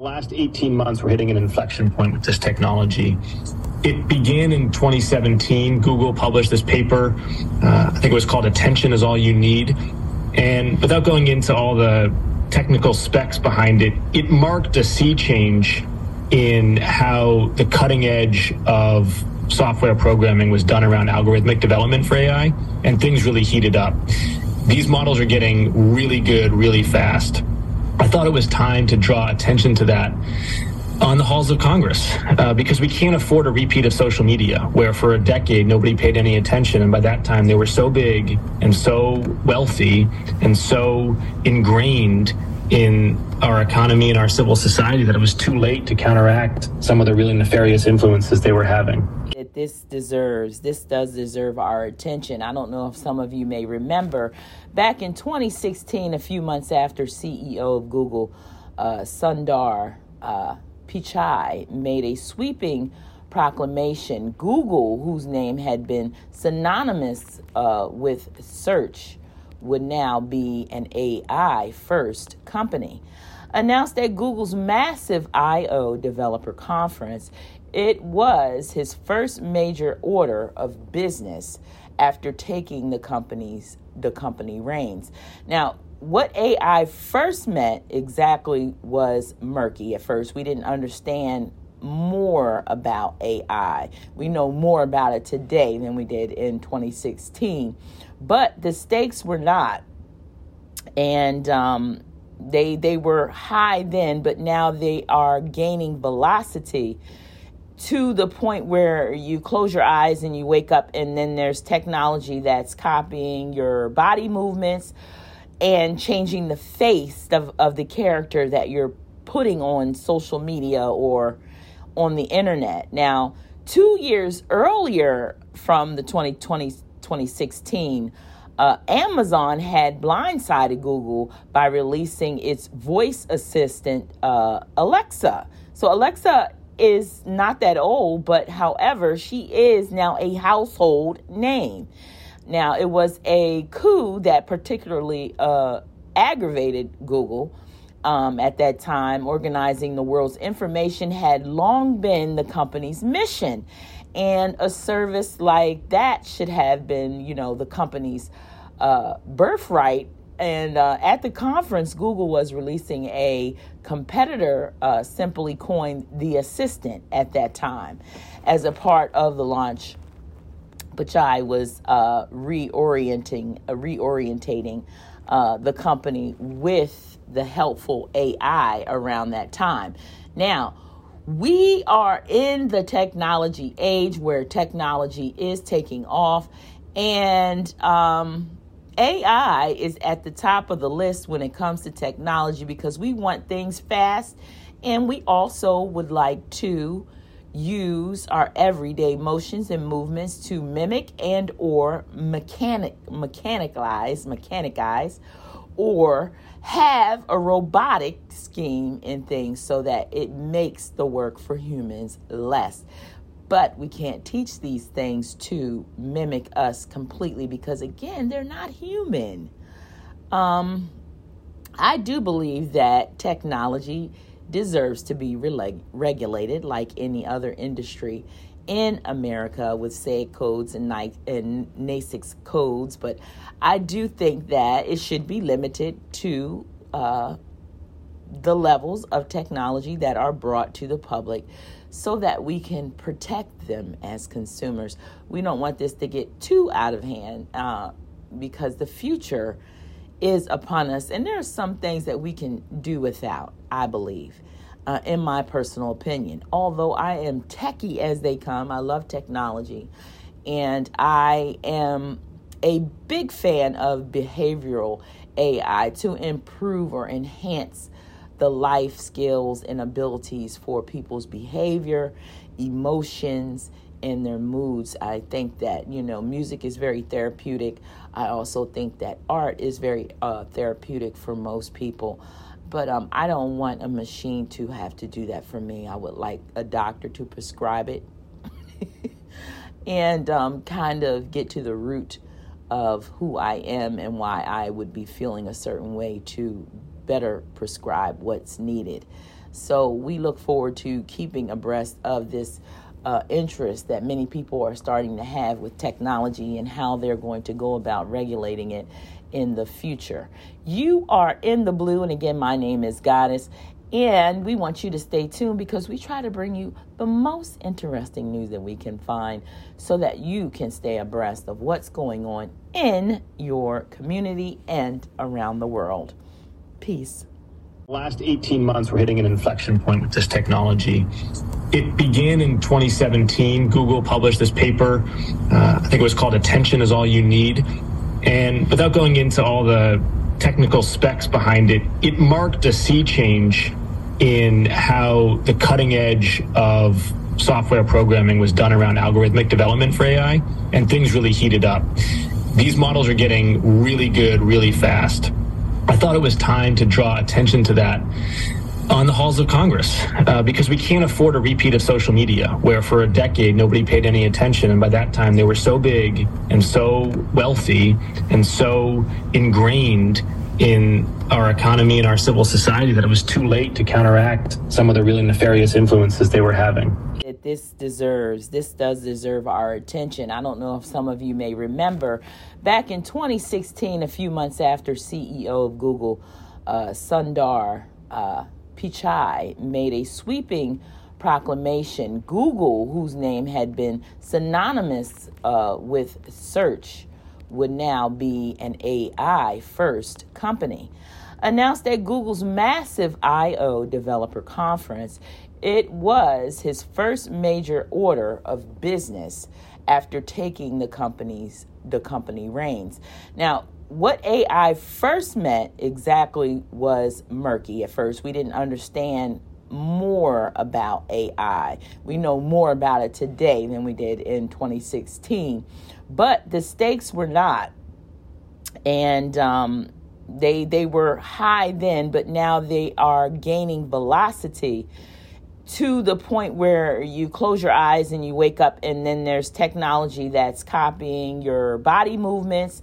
last 18 months, we're hitting an inflection point with this technology. It began in 2017. Google published this paper. Uh, I think it was called Attention is All You Need. And without going into all the technical specs behind it, it marked a sea change in how the cutting edge of software programming was done around algorithmic development for AI, and things really heated up. These models are getting really good really fast. I thought it was time to draw attention to that on the halls of Congress uh, because we can't afford a repeat of social media, where for a decade nobody paid any attention. And by that time, they were so big and so wealthy and so ingrained in our economy and our civil society that it was too late to counteract some of the really nefarious influences they were having. This deserves, this does deserve our attention. I don't know if some of you may remember back in 2016, a few months after CEO of Google, uh, Sundar uh, Pichai, made a sweeping proclamation. Google, whose name had been synonymous uh, with search, would now be an AI first company. Announced at Google's massive I/O developer conference, it was his first major order of business after taking the company's the company reins. Now, what AI first meant exactly was murky at first. We didn't understand more about AI. We know more about it today than we did in 2016, but the stakes were not, and um, they they were high then, but now they are gaining velocity to the point where you close your eyes and you wake up, and then there's technology that's copying your body movements and changing the face of, of the character that you're putting on social media or on the internet. Now, two years earlier from the 2020, 2016, uh, Amazon had blindsided Google by releasing its voice assistant, uh, Alexa. So, Alexa is not that old, but however, she is now a household name. Now, it was a coup that particularly uh, aggravated Google. Um, at that time, organizing the world's information had long been the company's mission. And a service like that should have been, you know, the company's uh, birthright and uh, at the conference, Google was releasing a competitor, uh, simply coined the Assistant at that time, as a part of the launch. Pichai was uh, reorienting, uh, reorientating uh, the company with the helpful AI around that time. Now, we are in the technology age where technology is taking off, and um, AI is at the top of the list when it comes to technology because we want things fast and we also would like to use our everyday motions and movements to mimic and or mechanic mechanicalize mechanicize or have a robotic scheme in things so that it makes the work for humans less but we can't teach these things to mimic us completely because, again, they're not human. Um, I do believe that technology deserves to be reg- regulated like any other industry in America with SAG codes and, Ni- and NAICS codes, but I do think that it should be limited to uh, the levels of technology that are brought to the public so that we can protect them as consumers. We don't want this to get too out of hand uh, because the future is upon us. And there are some things that we can do without, I believe, uh, in my personal opinion. Although I am techie as they come, I love technology. And I am a big fan of behavioral AI to improve or enhance the life skills and abilities for people's behavior, emotions, and their moods. I think that, you know, music is very therapeutic. I also think that art is very uh, therapeutic for most people. But um, I don't want a machine to have to do that for me. I would like a doctor to prescribe it and um, kind of get to the root of who I am and why I would be feeling a certain way to better prescribe what's needed. So we look forward to keeping abreast of this uh, interest that many people are starting to have with technology and how they're going to go about regulating it in the future. You are in the Bleiu, and again, my name is Goddess, and we want you to stay tuned because we try to bring you the most interesting news that we can find so that you can stay abreast of what's going on in your community and around the world. Peace. Last 18 months, we're hitting an inflection point with this technology. It began in 2017. Google published this paper. Uh, I think it was called Attention is All You Need. And without going into all the technical specs behind it, it marked a sea change in how the cutting edge of software programming was done around algorithmic development for AI, and things really heated up. These models are getting really good really fast. Thought it was time to draw attention to that on the halls of Congress uh, because we can't afford a repeat of social media, where for a decade nobody paid any attention. And by that time, they were so big and so wealthy and so ingrained in our economy and our civil society that it was too late to counteract some of the really nefarious influences they were having. This deserves, this does deserve our attention. I don't know if some of you may remember back in 2016, a few months after CEO of Google, uh, Sundar uh, Pichai, made a sweeping proclamation. Google, whose name had been synonymous uh, with search, would now be an AI first company. Announced at Google's massive I/O developer conference, it was his first major order of business after taking the company's the company reins. Now, what AI first meant exactly was murky. At first, we didn't understand more about AI. We know more about it today than we did in 2016, but the stakes were not, and um, they they were high then, but now they are gaining velocity to the point where you close your eyes and you wake up, and then there's technology that's copying your body movements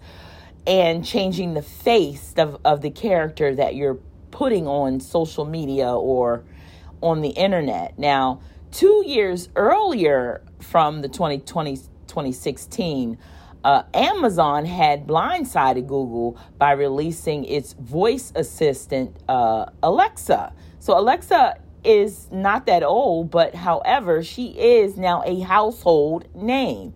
and changing the face of, of the character that you're putting on social media or on the internet. Now, two years earlier from the 2020, 2016, uh, Amazon had blindsided Google by releasing its voice assistant, uh, Alexa. So, Alexa is not that old, but however, she is now a household name.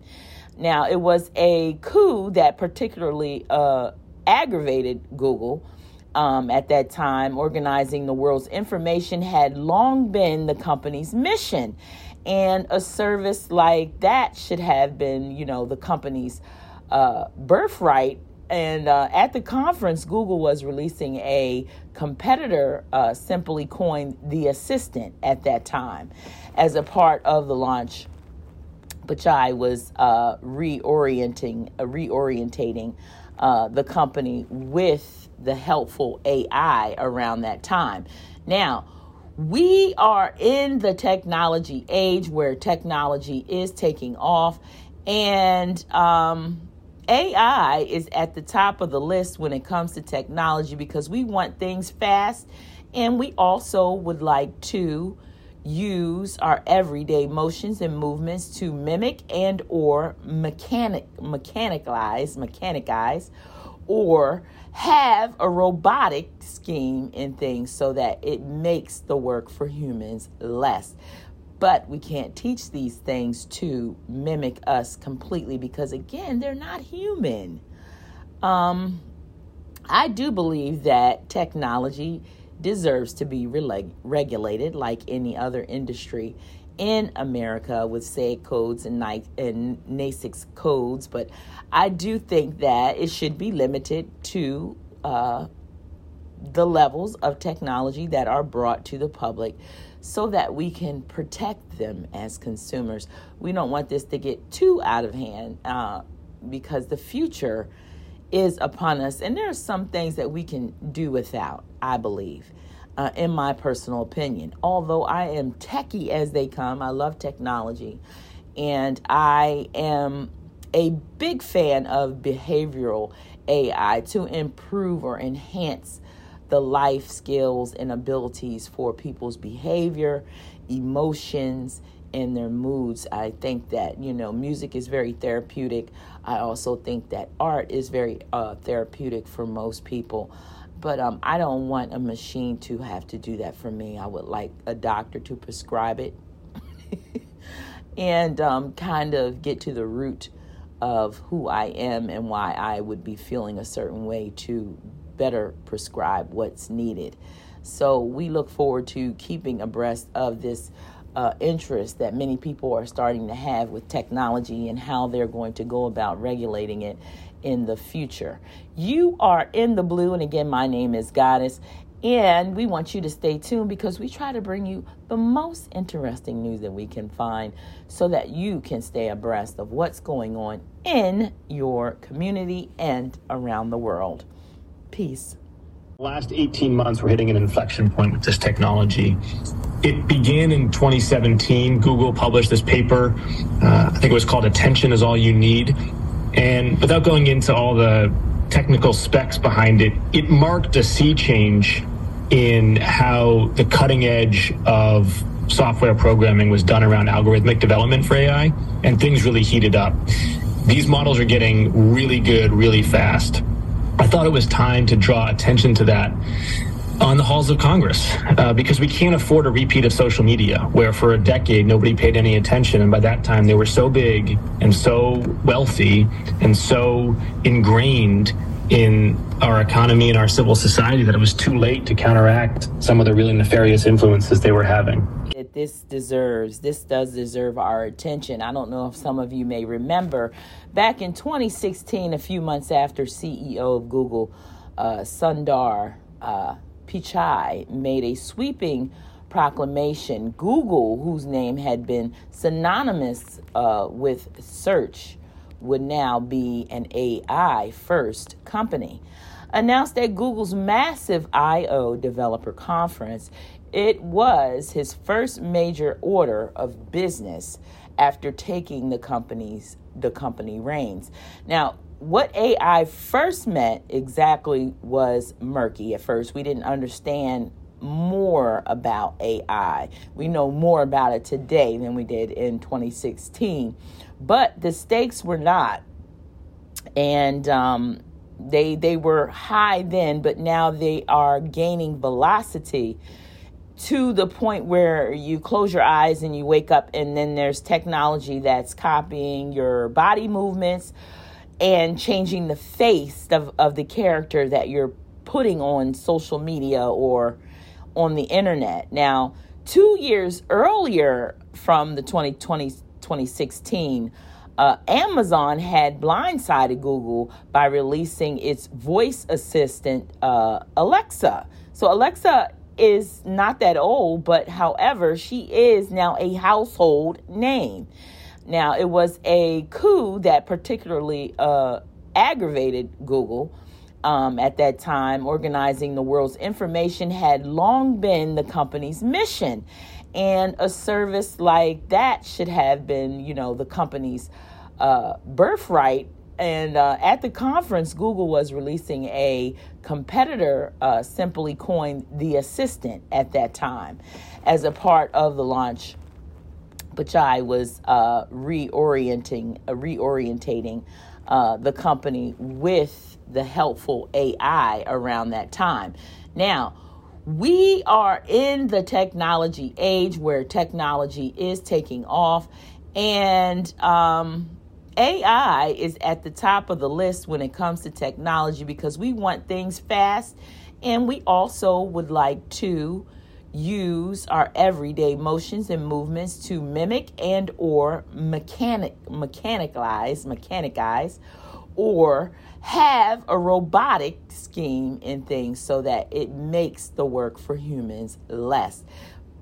Now, it was a coup that particularly uh, aggravated Google. Um, at that time, organizing the world's information had long been the company's mission. And a service like that should have been, you know, the company's uh, birthright and uh, at the conference, Google was releasing a competitor, uh, simply coined the Assistant at that time, as a part of the launch. Pichai was uh, reorienting, uh, reorientating uh, the company with the helpful AI around that time. Now, we are in the technology age where technology is taking off, and um, AI is at the top of the list when it comes to technology because we want things fast and we also would like to use our everyday motions and movements to mimic and or mechanic mechanicize mechanicize or have a robotic scheme in things so that it makes the work for humans less but we can't teach these things to mimic us completely because, again, they're not human. Um, I do believe that technology deserves to be regulated like any other industry in America with SAG codes and, and NAICS codes, but I do think that it should be limited to uh, the levels of technology that are brought to the public so that we can protect them as consumers. We don't want this to get too out of hand uh, because the future is upon us. And there are some things that we can do without, I believe. Uh, in my personal opinion. Although I am techie as they come, I love technology, and I am a big fan of behavioral AI to improve or enhance the life skills and abilities for people's behavior, emotions, and their moods. I think that, you know, music is very therapeutic. I also think that art is very uh, therapeutic for most people. But um, I don't want a machine to have to do that for me. I would like a doctor to prescribe it and um, kind of get to the root of who I am and why I would be feeling a certain way to better prescribe what's needed. So we look forward to keeping abreast of this uh, interest that many people are starting to have with technology and how they're going to go about regulating it in the future. You are in the Bleiu, and again, my name is Goddess, and we want you to stay tuned because we try to bring you the most interesting news that we can find so that you can stay abreast of what's going on in your community and around the world. Peace. Last 18 months, we're hitting an inflection point with this technology. It began in 2017. Google published this paper. Uh, I think it was called Attention is All You Need. And without going into all the technical specs behind it, it marked a sea change in how the cutting edge of software programming was done around algorithmic development for AI, and things really heated up. These models are getting really good really fast. I thought it was time to draw attention to that on the halls of Congress uh, because we can't afford a repeat of social media, where for a decade nobody paid any attention. And by that time, they were so big and so wealthy and so ingrained in our economy and our civil society that it was too late to counteract some of the really nefarious influences they were having. This deserves, this does deserve our attention. I don't know if some of you may remember back in 2016, a few months after CEO of Google, uh, Sundar uh, Pichai, made a sweeping proclamation. Google, whose name had been synonymous uh, with search, would now be an AI first company. Announced at Google's massive I/O developer conference, it was his first major order of business after taking the company's the company reins. Now, what AI first meant exactly was murky. At first, we didn't understand more about AI. We know more about it today than we did in 2016, but the stakes were not, and um, they they were high then, but now they are gaining velocity to the point where you close your eyes and you wake up, and then there's technology that's copying your body movements and changing the face of, of the character that you're putting on social media or on the internet. Now, two years earlier from the 2020, 2016, uh, Amazon had blindsided Google by releasing its voice assistant, uh, Alexa. So, Alexa is not that old, but however, she is now a household name. Now, it was a coup that particularly uh, aggravated Google um, at that time. Organizing the world's information had long been the company's mission. And a service like that should have been, you know, the company's uh, birthright. And uh, at the conference, Google was releasing a competitor, uh, simply coined the Assistant at that time, as a part of the launch Pichai was uh, reorienting, uh, reorientating uh, the company with the helpful AI around that time. Now, we are in the technology age where technology is taking off, and um, AI is at the top of the list when it comes to technology because we want things fast, and we also would like to use our everyday motions and movements to mimic and or mechanic mechanicize mechanicize or have a robotic scheme in things so that it makes the work for humans less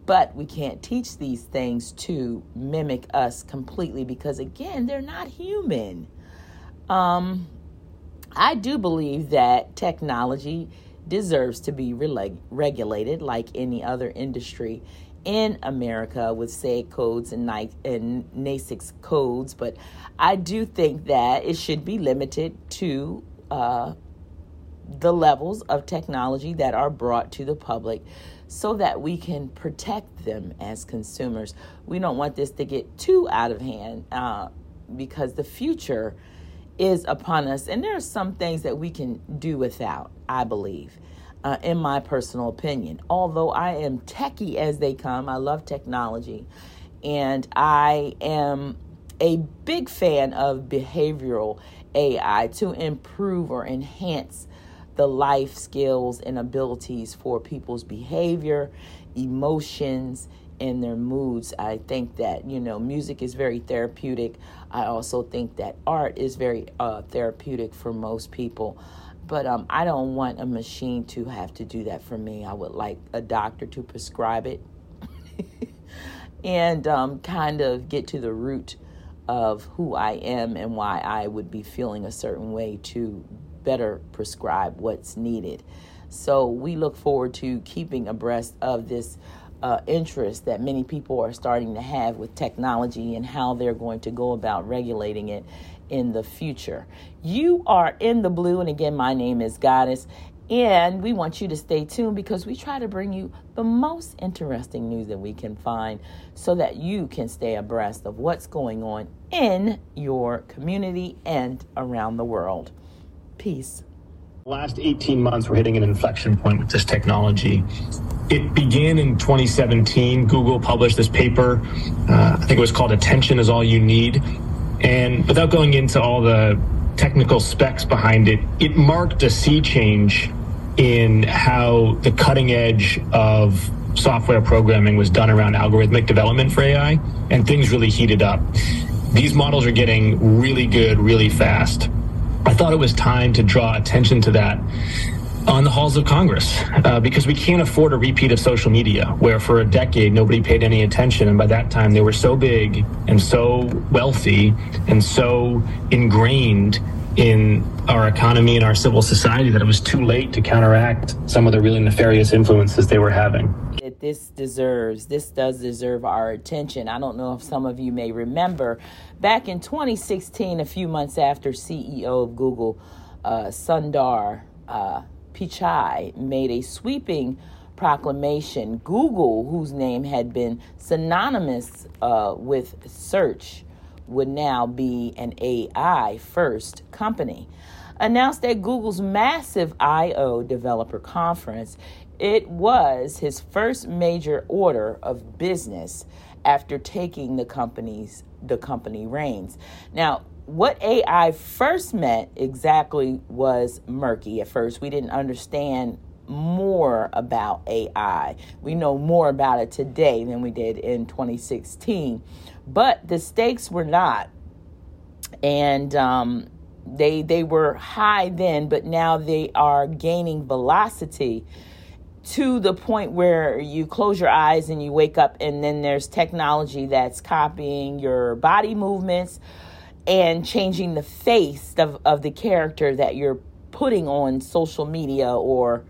but we can't teach these things to mimic us completely because again they're not human. Um i do believe that technology deserves to be regulated like any other industry in America with SAG codes and, and NAICS codes, but I do think that it should be limited to uh, the levels of technology that are brought to the public so that we can protect them as consumers. We don't want this to get too out of hand uh, because the future is upon us. And there are some things that we can do without, I believe. Uh, in my personal opinion. Although I am techie as they come, I love technology, and I am a big fan of behavioral AI to improve or enhance the life skills and abilities for people's behavior, emotions, and their moods. I think that, you know, music is very therapeutic. I also think that art is very uh, therapeutic for most people. But um, I don't want a machine to have to do that for me. I would like a doctor to prescribe it and um, kind of get to the root of who I am and why I would be feeling a certain way to better prescribe what's needed. So we look forward to keeping abreast of this uh, interest that many people are starting to have with technology and how they're going to go about regulating it in the future. You are in the Bleiu, and again, my name is Goddess, and we want you to stay tuned because we try to bring you the most interesting news that we can find so that you can stay abreast of what's going on in your community and around the world. Peace. Last 18 months, we're hitting an inflection point with this technology. It began in 2017. Google published this paper. Uh, I think it was called Attention is All You Need. And without going into all the technical specs behind it, it marked a sea change in how the cutting edge of software programming was done around algorithmic development for AI, and things really heated up. These models are getting really good really fast. I thought it was time to draw attention to that on the halls of Congress uh, because we can't afford a repeat of social media, where for a decade nobody paid any attention. And by that time, they were so big and so wealthy and so ingrained in our economy and our civil society that it was too late to counteract some of the really nefarious influences they were having. This deserves, this does deserve our attention. I don't know if some of you may remember back in 2016, a few months after CEO of Google, uh, Sundar uh, Pichai, made a sweeping proclamation. Google, whose name had been synonymous uh, with search, would now be an AI first company. Announced at Google's massive I/O developer conference, it was his first major order of business after taking the company's the company reins. Now, what AI first meant exactly was murky. At first, we didn't understand more about AI. We know more about it today than we did in 2016. But the stakes were not. And um, they they were high then, but now they are gaining velocity to the point where you close your eyes and you wake up and then there's technology that's copying your body movements and changing the face of, of the character that you're putting on social media or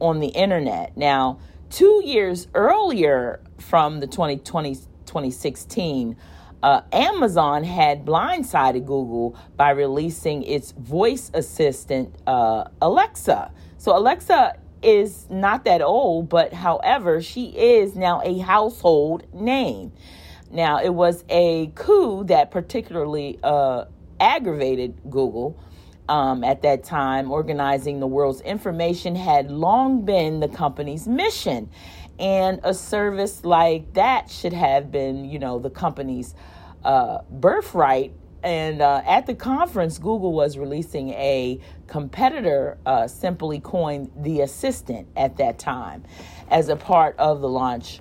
on the internet. Now, two years earlier from the 2020, 2016, uh, Amazon had blindsided Google by releasing its voice assistant, uh, Alexa. So, Alexa is not that old, but however, she is now a household name. Now, it was a coup that particularly uh, aggravated Google um, at that time. Organizing the world's information had long been the company's mission. And a service like that should have been, you know, the company's uh, birthright and uh, at the conference, Google was releasing a competitor, uh, simply coined the Assistant at that time, as a part of the launch.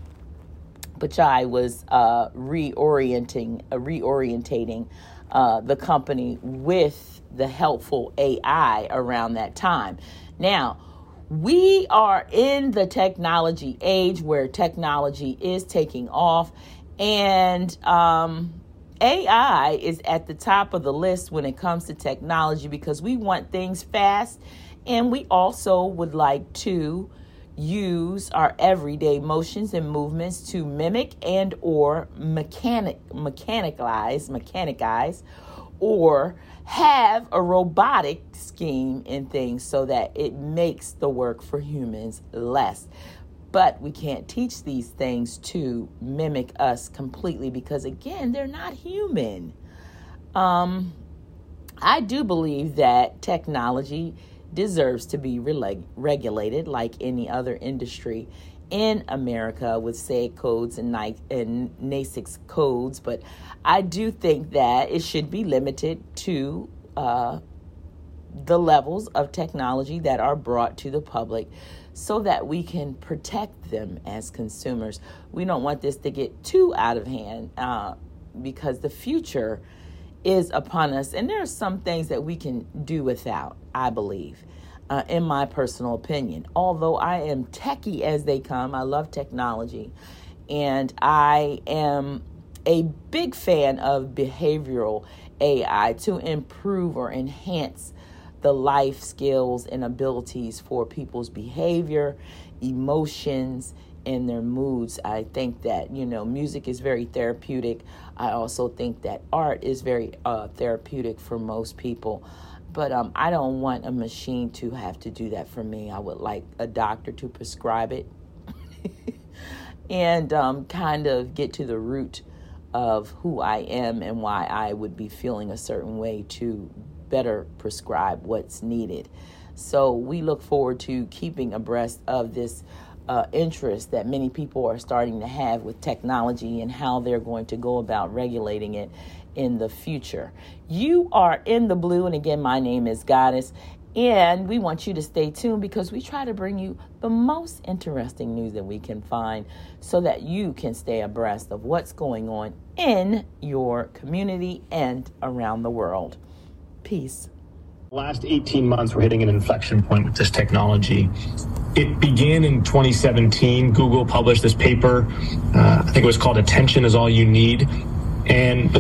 Pichai was uh, reorienting, uh, reorientating uh, the company with the helpful AI around that time. Now, we are in the technology age where technology is taking off, and um, AI is at the top of the list when it comes to technology because we want things fast and we also would like to use our everyday motions and movements to mimic and or mechanic mechanicalize mechanicize or have a robotic scheme in things so that it makes the work for humans less. But we can't teach these things to mimic us completely because, again, they're not human. Um, I do believe that technology deserves to be reg- regulated like any other industry in America with SAG codes and, Ni- and NAICS codes, but I do think that it should be limited to uh, the levels of technology that are brought to the public so that we can protect them as consumers. We don't want this to get too out of hand uh, because the future is upon us, and there are some things that we can do without, I believe uh, in my personal opinion. Although I am techie as they come, I love technology, and I am a big fan of behavioral AI to improve or enhance the life skills and abilities for people's behavior, emotions, and their moods. I think that, you know, music is very therapeutic. I also think that art is very uh, therapeutic for most people. But um, I don't want a machine to have to do that for me. I would like a doctor to prescribe it and um, kind of get to the root of who I am and why I would be feeling a certain way to better prescribe what's needed. So we look forward to keeping abreast of this uh, interest that many people are starting to have with technology and how they're going to go about regulating it in the future. You are in the Bleiu, and again, my name is Goddess. And we want you to stay tuned because we try to bring you the most interesting news that we can find so that you can stay abreast of what's going on in your community and around the world. Peace. Last 18 months, we're hitting an inflection point with this technology. It began in 2017. Google published this paper. Uh, I think it was called Attention is All You Need. And but